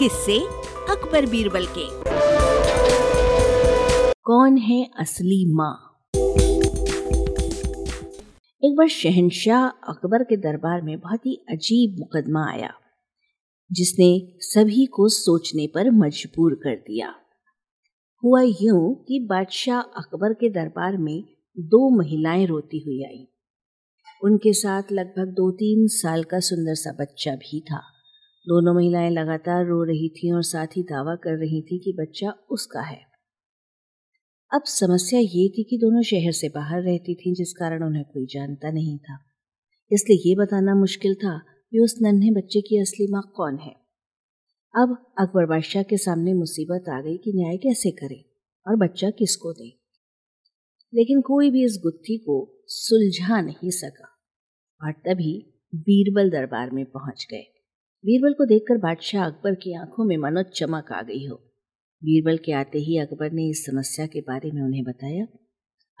किससे अकबर बीरबल के। कौन है असली माँ? एक बार शहनशाह अकबर के दरबार में बहुत ही अजीब मुकदमा आया, जिसने सभी को सोचने पर मजबूर कर दिया। हुआ यूँ कि बादशाह अकबर के दरबार में दो महिलाएँ रोती हुई आई। उनके साथ लगभग दो तीन साल का सुंदर सा बच्चा भी था। दोनों महिलाएँ लगातार रो रही थीं और साथ ही दावा कर रही थी कि बच्चा उसका है। अब समस्या ये थी कि दोनों शहर से बाहर रहती थीं, जिस कारण उन्हें कोई जानता नहीं था। इसलिए ये बताना मुश्किल था कि उस नन्हे बच्चे की असली माँ कौन है। अब अकबर बादशाह के सामने मुसीबत आ गई कि न्याय कैसे करे और बच्चा किसको दे। लेकिन कोई भी इस गुत्थी को सुलझा नहीं सका और तभी बीरबल दरबार में पहुँच गए। बीरबल को देखकर बादशाह अकबर की आँखों में मनो चमक आ गई हो। बीरबल के आते ही अकबर ने इस समस्या के बारे में उन्हें बताया।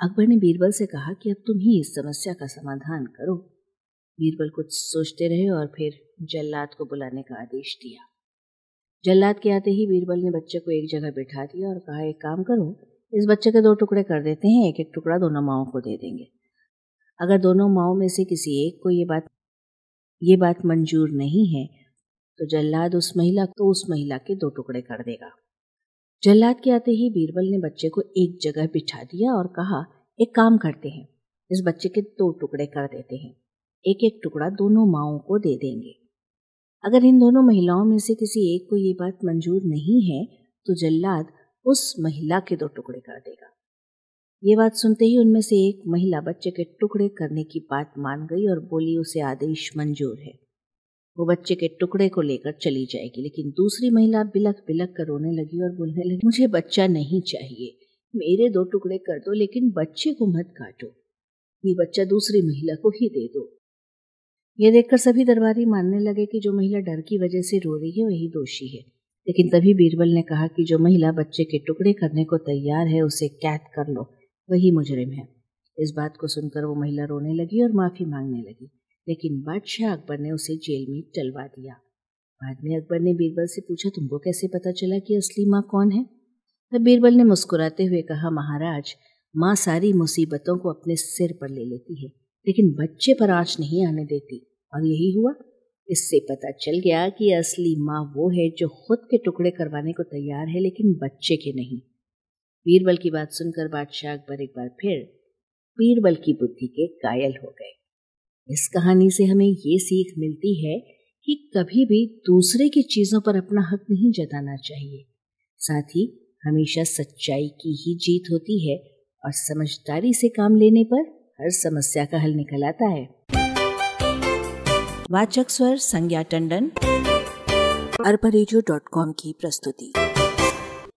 अकबर ने बीरबल से कहा कि अब तुम ही इस समस्या का समाधान करो। बीरबल कुछ सोचते रहे और फिर जल्लाद को बुलाने का आदेश दिया। जल्लाद के आते ही बीरबल ने बच्चे को एक जगह बिठा दिया और कहा, एक काम करो, इस बच्चे के दो टुकड़े कर देते हैं, एक एक टुकड़ा दोनों माओ को दे देंगे। अगर दोनों माओ में से किसी एक को ये बात ये बात मंजूर नहीं है तो जल्लाद उस महिला को, उस महिला के दो टुकड़े कर देगा। जल्लाद के आते ही बीरबल ने बच्चे को एक जगह बिठा दिया और कहा, एक काम करते हैं। इस बच्चे के दो टुकड़े कर देते हैं। एक एक टुकड़ा दोनों माओ को दे देंगे। अगर इन दोनों महिलाओं में से किसी एक को ये बात मंजूर नहीं है तो जल्लाद उस महिला के दो टुकड़े कर देगा। ये बात सुनते ही उनमें से एक महिला बच्चे के टुकड़े करने की बात मान गई और बोली, उसे आदेश मंजूर है। वो बच्चे के टुकड़े को लेकर चली जाएगी। लेकिन दूसरी महिला बिलक बिलक कर रोने लगी और बोलने लगी, मुझे बच्चा नहीं चाहिए। मेरे दो टुकड़े कर दो, लेकिन बच्चे को मत काटो। ये बच्चा दूसरी महिला को ही दे दो। ये देखकर सभी दरबारी मानने लगे कि जो महिला डर की वजह से रो रही है, वही दोषी है। लेकिन तभी बीरबल ने कहा कि जो महिला बच्चे के टुकड़े करने को तैयार है, उसे कैद कर लो। वही मुजरिम है। इस बात को सुनकर वो महिला रोने लगी और माफ़ी मांगने लगी। लेकिन बादशाह अकबर ने उसे जेल में टलवा दिया। बाद में अकबर ने बीरबल से पूछा, तुमको कैसे पता चला कि असली माँ कौन है? तब बीरबल ने मुस्कुराते हुए कहा, महाराज, माँ सारी मुसीबतों को अपने सिर पर ले लेती है, लेकिन बच्चे पर आँच नहीं आने देती। और यही हुआ। इससे पता चल गया कि असली माँ वो है जो खुद के टुकड़े करवाने को तैयार है, लेकिन बच्चे के नहीं। बीरबल की बात सुनकर बादशाह अकबर एक बार फिर बीरबल की बुद्धि के कायल हो गए। इस कहानी से हमें ये सीख मिलती है कि कभी भी दूसरे की चीज़ों पर अपना हक नहीं जताना चाहिए। साथ ही हमेशा सच्चाई की ही जीत होती है और समझदारी से काम लेने पर हर समस्या का हल निकल आता है। वाचक स्वर संज्ञा टंडन, अरबा की प्रस्तुति।